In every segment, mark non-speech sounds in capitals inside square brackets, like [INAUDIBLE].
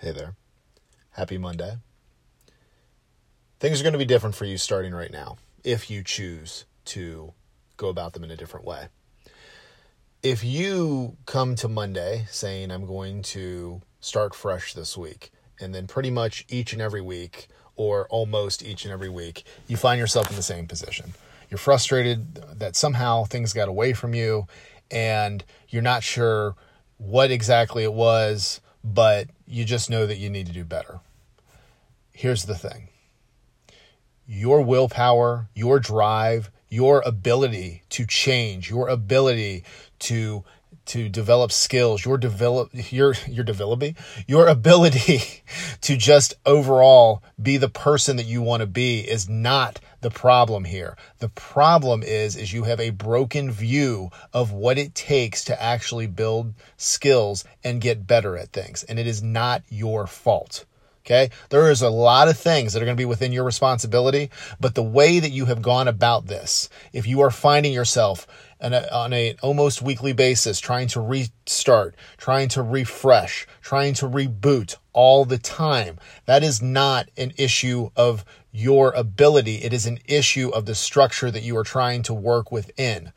Hey there. Happy Monday. Things are going to be different for you starting right now if you choose to go about them in a different way. If you come to Monday saying, I'm going to start fresh this week, and then pretty much each and every week, or almost each and every week, you find yourself in the same position. You're frustrated that somehow things got away from you, and you're not sure what exactly it was, but you just know that you need to do better. Here's the thing your willpower, your drive, your ability to change, your ability to to develop skills, your develop your your developing your ability [LAUGHS] to just overall be the person that you want to be is not the problem here. The problem is is you have a broken view of what it takes to actually build skills and get better at things. And it is not your fault. Okay. There is a lot of things that are going to be within your responsibility, but the way that you have gone about this, if you are finding yourself on a, on a almost weekly basis trying to restart, trying to refresh, trying to reboot all the time, that is not an issue of your ability. It is an issue of the structure that you are trying to work within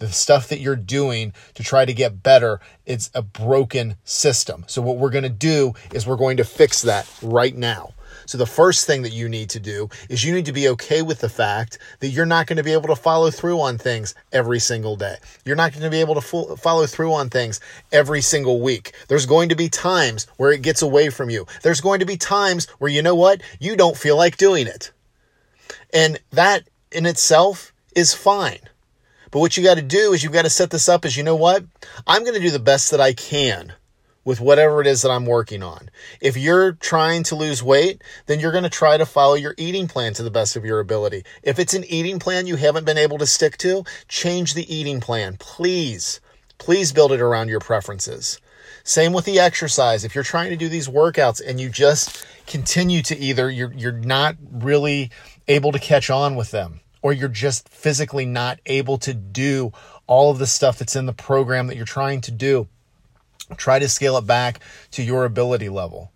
the stuff that you're doing to try to get better, it's a broken system. So, what we're going to do is we're going to fix that right now. So, the first thing that you need to do is you need to be okay with the fact that you're not going to be able to follow through on things every single day. You're not going to be able to fo- follow through on things every single week. There's going to be times where it gets away from you. There's going to be times where you know what? You don't feel like doing it. And that in itself is fine. But what you got to do is you've got to set this up as you know what? I'm going to do the best that I can with whatever it is that I'm working on. If you're trying to lose weight, then you're going to try to follow your eating plan to the best of your ability. If it's an eating plan you haven't been able to stick to, change the eating plan. Please, please build it around your preferences. Same with the exercise. If you're trying to do these workouts and you just continue to either you're you're not really able to catch on with them or you're just physically not able to do all of the stuff that's in the program that you're trying to do, try to scale it back to your ability level,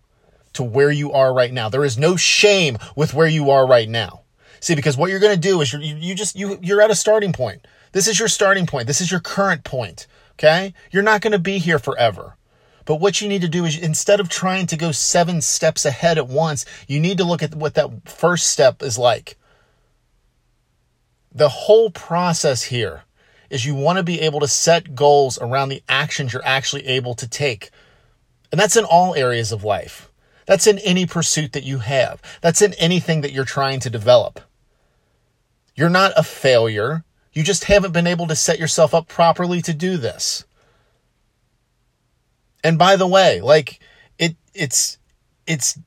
to where you are right now. There is no shame with where you are right now. See, because what you're going to do is you you just you you're at a starting point. This is your starting point. This is your current point. Okay? You're not going to be here forever. But what you need to do is instead of trying to go seven steps ahead at once, you need to look at what that first step is like the whole process here is you want to be able to set goals around the actions you're actually able to take. And that's in all areas of life. That's in any pursuit that you have. That's in anything that you're trying to develop. You're not a failure. You just haven't been able to set yourself up properly to do this. And by the way, like it it's it's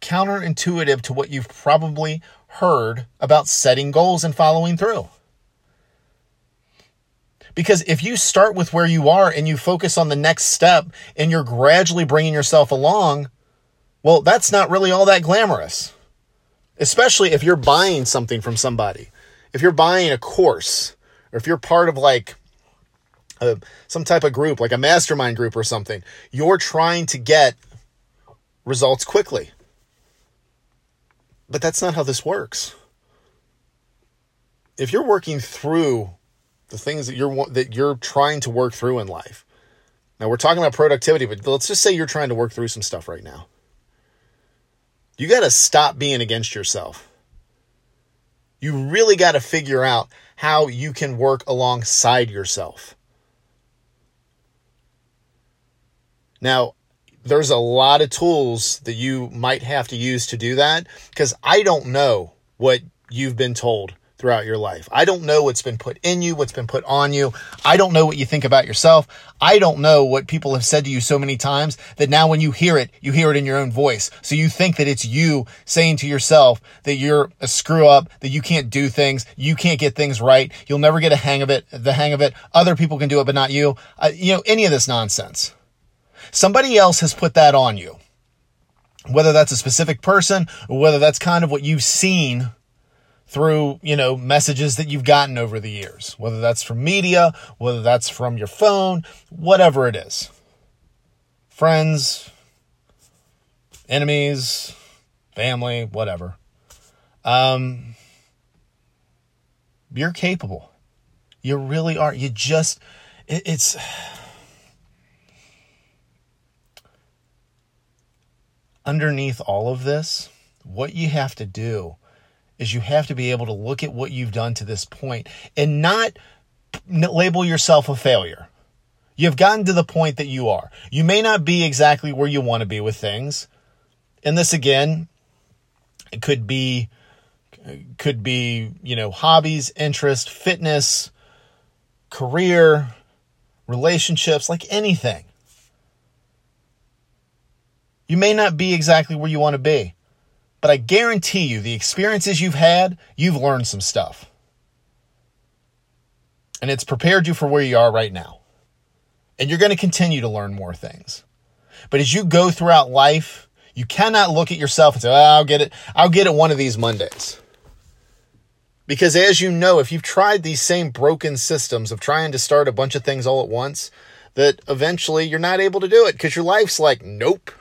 counterintuitive to what you've probably heard about setting goals and following through. Because if you start with where you are and you focus on the next step and you're gradually bringing yourself along, well, that's not really all that glamorous. Especially if you're buying something from somebody. If you're buying a course or if you're part of like a, some type of group, like a mastermind group or something, you're trying to get results quickly. But that's not how this works. If you're working through the things that you're that you're trying to work through in life. Now we're talking about productivity, but let's just say you're trying to work through some stuff right now. You got to stop being against yourself. You really got to figure out how you can work alongside yourself. Now, there's a lot of tools that you might have to use to do that because I don't know what you've been told throughout your life. I don't know what's been put in you, what's been put on you. I don't know what you think about yourself. I don't know what people have said to you so many times that now when you hear it, you hear it in your own voice. So you think that it's you saying to yourself that you're a screw up, that you can't do things, you can't get things right, you'll never get a hang of it, the hang of it. Other people can do it, but not you. Uh, you know, any of this nonsense. Somebody else has put that on you. Whether that's a specific person or whether that's kind of what you've seen through, you know, messages that you've gotten over the years, whether that's from media, whether that's from your phone, whatever it is. Friends, enemies, family, whatever. Um, you're capable. You really are. You just, it, it's. [SIGHS] Underneath all of this, what you have to do is you have to be able to look at what you've done to this point and not label yourself a failure. You've gotten to the point that you are. You may not be exactly where you want to be with things. And this again, it could be could be, you know, hobbies, interest, fitness, career, relationships, like anything. You may not be exactly where you want to be, but I guarantee you the experiences you've had, you've learned some stuff. And it's prepared you for where you are right now. And you're going to continue to learn more things. But as you go throughout life, you cannot look at yourself and say, oh, I'll get it. I'll get it one of these Mondays. Because as you know, if you've tried these same broken systems of trying to start a bunch of things all at once, that eventually you're not able to do it because your life's like, nope.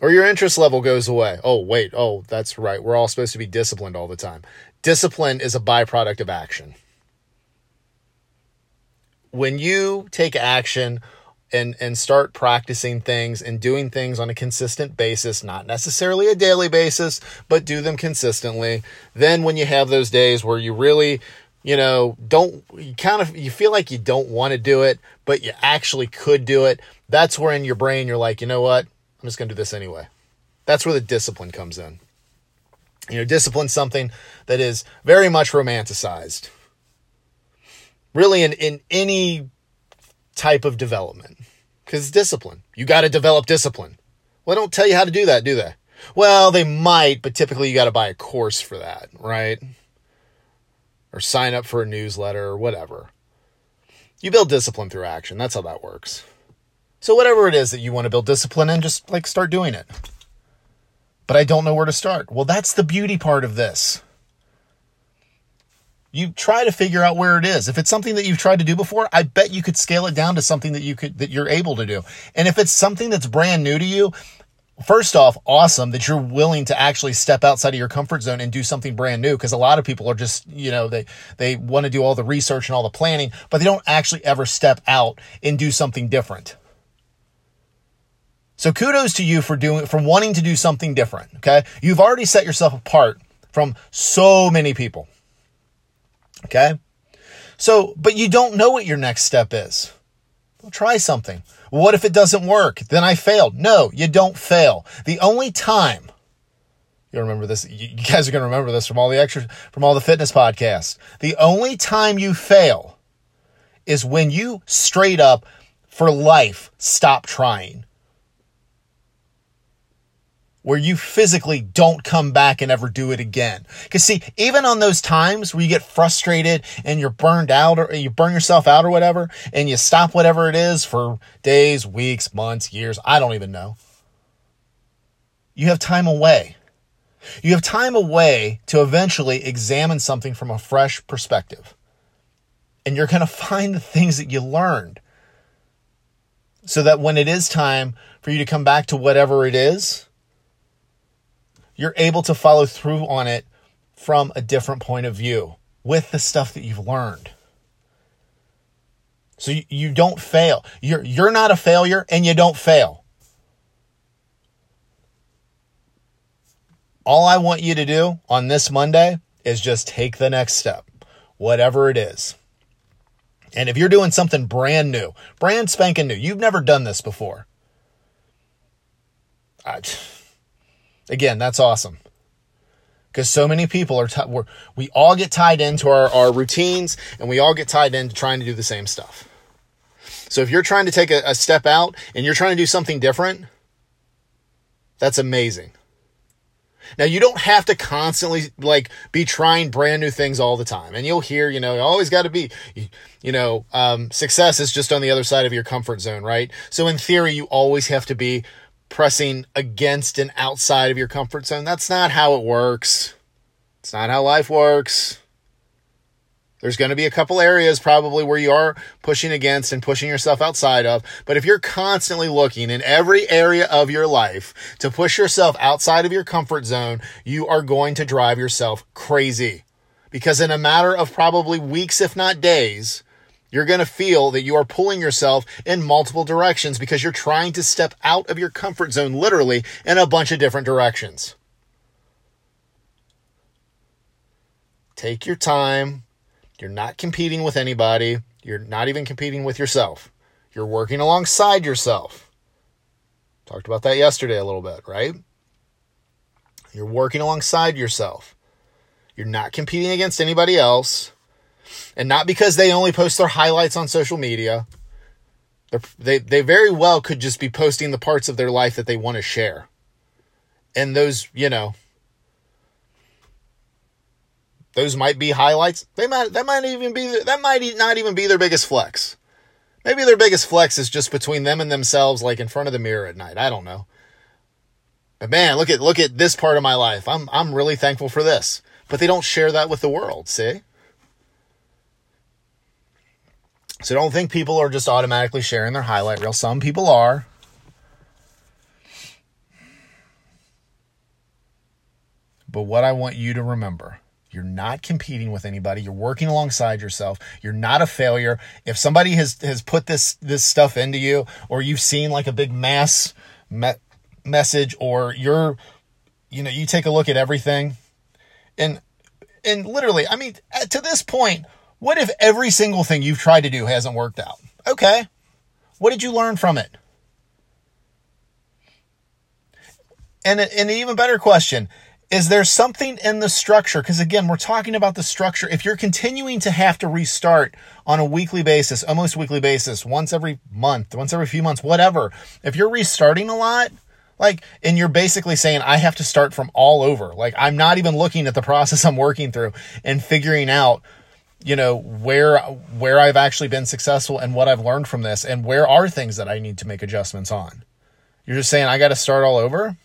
Or your interest level goes away. Oh, wait. Oh, that's right. We're all supposed to be disciplined all the time. Discipline is a byproduct of action. When you take action and and start practicing things and doing things on a consistent basis, not necessarily a daily basis, but do them consistently. Then when you have those days where you really, you know, don't you kind of you feel like you don't want to do it, but you actually could do it, that's where in your brain you're like, "You know what? I'm just going to do this anyway." That's where the discipline comes in. You know, discipline's something that is very much romanticized. Really in in any type of development because discipline. You got to develop discipline. Well, they don't tell you how to do that, do they? Well, they might, but typically you got to buy a course for that, right? Or sign up for a newsletter or whatever. You build discipline through action. That's how that works. So, whatever it is that you want to build discipline in, just like start doing it. But I don't know where to start. Well, that's the beauty part of this you try to figure out where it is. If it's something that you've tried to do before, I bet you could scale it down to something that you could that you're able to do. And if it's something that's brand new to you, first off, awesome that you're willing to actually step outside of your comfort zone and do something brand new because a lot of people are just, you know, they they want to do all the research and all the planning, but they don't actually ever step out and do something different. So kudos to you for doing for wanting to do something different, okay? You've already set yourself apart from so many people. Okay? So, but you don't know what your next step is. Well, try something. What if it doesn't work? Then I failed. No, you don't fail. The only time you remember this, you guys are going to remember this from all the extra, from all the fitness podcasts. The only time you fail is when you straight up for life stop trying where you physically don't come back and ever do it again. Because see, even on those times where you get frustrated and you're burned out or you burn yourself out or whatever, and you stop whatever it is for days, weeks, months, years, I don't even know. You have time away. You have time away to eventually examine something from a fresh perspective. And you're going to find the things that you learned. So that when it is time for you to come back to whatever it is, you're able to follow through on it from a different point of view with the stuff that you've learned. So you, you don't fail. You're, you're not a failure and you don't fail. All I want you to do on this Monday is just take the next step, whatever it is. And if you're doing something brand new, brand spanking new, you've never done this before. I, Again, that's awesome. Because so many people are, t- we all get tied into our, our routines and we all get tied into trying to do the same stuff. So if you're trying to take a, a step out and you're trying to do something different, that's amazing. Now you don't have to constantly like be trying brand new things all the time. And you'll hear, you know, you always got to be, you know, um, success is just on the other side of your comfort zone, right? So in theory, you always have to be pressing against and outside of your comfort zone. That's not how it works. It's not how life works. There's going to be a couple areas probably where you are pushing against and pushing yourself outside of. But if you're constantly looking in every area of your life to push yourself outside of your comfort zone, you are going to drive yourself crazy. Because in a matter of probably weeks, if not days, you're going to feel that you are pulling yourself in multiple directions because you're trying to step out of your comfort zone literally in a bunch of different directions. Take your time you're not competing with anybody. You're not even competing with yourself. You're working alongside yourself. Talked about that yesterday a little bit, right? You're working alongside yourself. You're not competing against anybody else. And not because they only post their highlights on social media. They they very well could just be posting the parts of their life that they want to share. And those, you know, those might be highlights. They might that might even be that might not even be their biggest flex. Maybe their biggest flex is just between them and themselves, like in front of the mirror at night. I don't know. But man, look at look at this part of my life. I'm I'm really thankful for this. But they don't share that with the world, see? So don't think people are just automatically sharing their highlight reel. Some people are. But what I want you to remember you're not competing with anybody. You're working alongside yourself. You're not a failure. If somebody has has put this this stuff into you, or you've seen like a big mass me- message, or you're, you know, you take a look at everything, and and literally, I mean, to this point, what if every single thing you've tried to do hasn't worked out? Okay, what did you learn from it? And, and an even better question is there something in the structure? Because again, we're talking about the structure. If you're continuing to have to restart on a weekly basis, almost weekly basis, once every month, once every few months, whatever, if you're restarting a lot, like, and you're basically saying, I have to start from all over. Like, I'm not even looking at the [LAUGHS] process I'm working through and figuring out, you know, where, where I've actually been successful and what I've learned from this and where are things that I need to make adjustments on. You're just saying, I got to start all over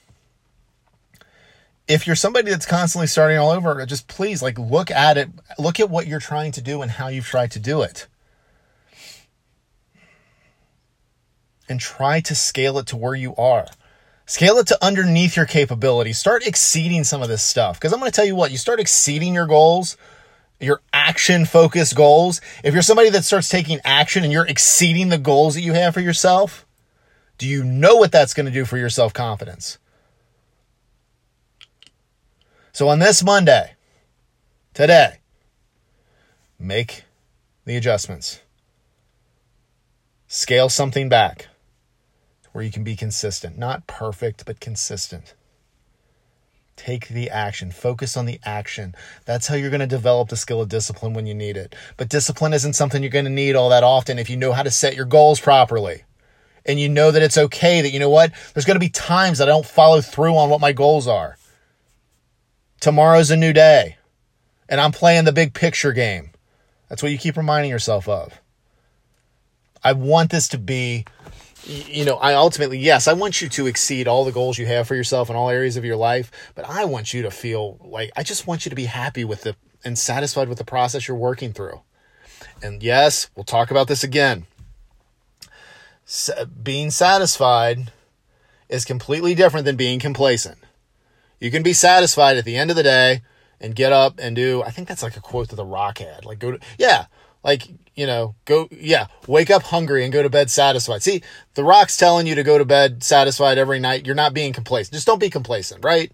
if you're somebody that's constantly starting all over, just please like look at it, look at what you're trying to do and how you've tried to do it. And try to scale it to where you are. Scale it to underneath your capability. Start exceeding some of this stuff. Because I'm going to tell you what, you start exceeding your goals, your action focused goals. If you're somebody that starts taking action and you're exceeding the goals that you have for yourself, do you know what that's going to do for your self confidence? So on this Monday, today, make the adjustments. Scale something back where you can be consistent. Not perfect, but consistent. Take the action. Focus on the action. That's how you're going to develop the skill of discipline when you need it. But discipline isn't something you're going to need all that often if you know how to set your goals properly. And you know that it's okay that, you know what? There's going to be times that I don't follow through on what my goals are. Tomorrow's a new day. And I'm playing the big picture game. That's what you keep reminding yourself of. I want this to be, you know, I ultimately, yes, I want you to exceed all the goals you have for yourself in all areas of your life, but I want you to feel like, I just want you to be happy with the, and satisfied with the process you're working through. And yes, we'll talk about this again. being satisfied is completely different than being complacent. You can be satisfied at the end of the day and get up and do, I think that's like a quote that The Rock had. Like, go to, yeah, like, you know, go, yeah, wake up hungry and go to bed satisfied. See, The Rock's telling you to go to bed satisfied every night. You're not being complacent. Just don't be complacent, right?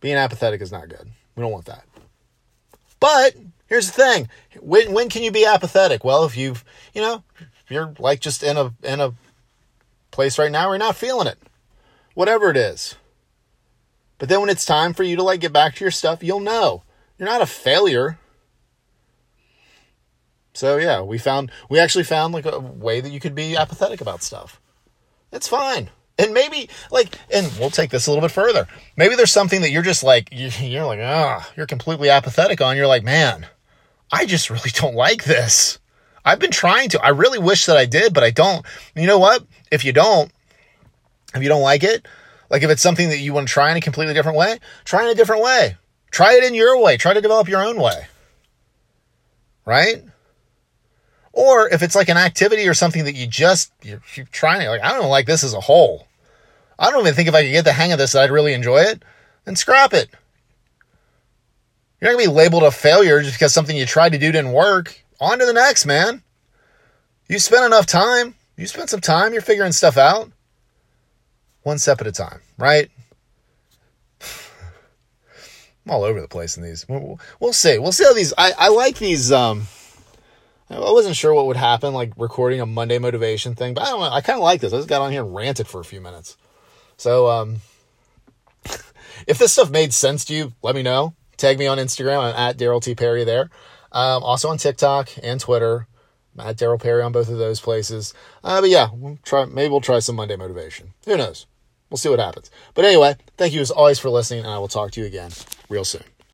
Being apathetic is not good. We don't want that. But here's the thing when, when can you be apathetic? Well, if you've, you know, you're like just in a, in a place right now where you're not feeling it whatever it is. But then when it's time for you to like get back to your stuff, you'll know. You're not a failure. So yeah, we found we actually found like a way that you could be apathetic about stuff. It's fine. And maybe like and we'll take this a little bit further. Maybe there's something that you're just like [LAUGHS] you're like, "Ah, you're completely apathetic on. You're like, "Man, I just really don't like this." I've been trying to. I really wish that I did, but I don't. You know what? If you don't, if you don't like it, like if it's something that you want to try in a completely different way, try in a different way. Try it in your way. Try to develop your own way. right? Or if it's like an activity or something that you just you're, you're trying to like, I don't like this as a whole. I don't even think if I could get the hang of this that I'd really enjoy it. Then scrap it. You're not gonna be labeled a failure just because something you tried to do didn't work. On to the next, man. You spent enough time. You spent some time. You're figuring stuff out. One step at a time, right? I'm all over the place in these. We'll, we'll see. We'll see how these. I, I like these. Um, I wasn't sure what would happen, like recording a Monday motivation thing, but I don't know. I kind of like this. I just got on here and ranted for a few minutes. So, um, [LAUGHS] if this stuff made sense to you, let me know. Tag me on Instagram. I'm at Daryl T. Perry there. Um, also on TikTok and Twitter. I'm at Daryl Perry on both of those places. Uh, but yeah, we'll try. Maybe we'll try some Monday motivation. Who knows? We'll see what happens. But anyway, thank you as always for listening, and I will talk to you again real soon.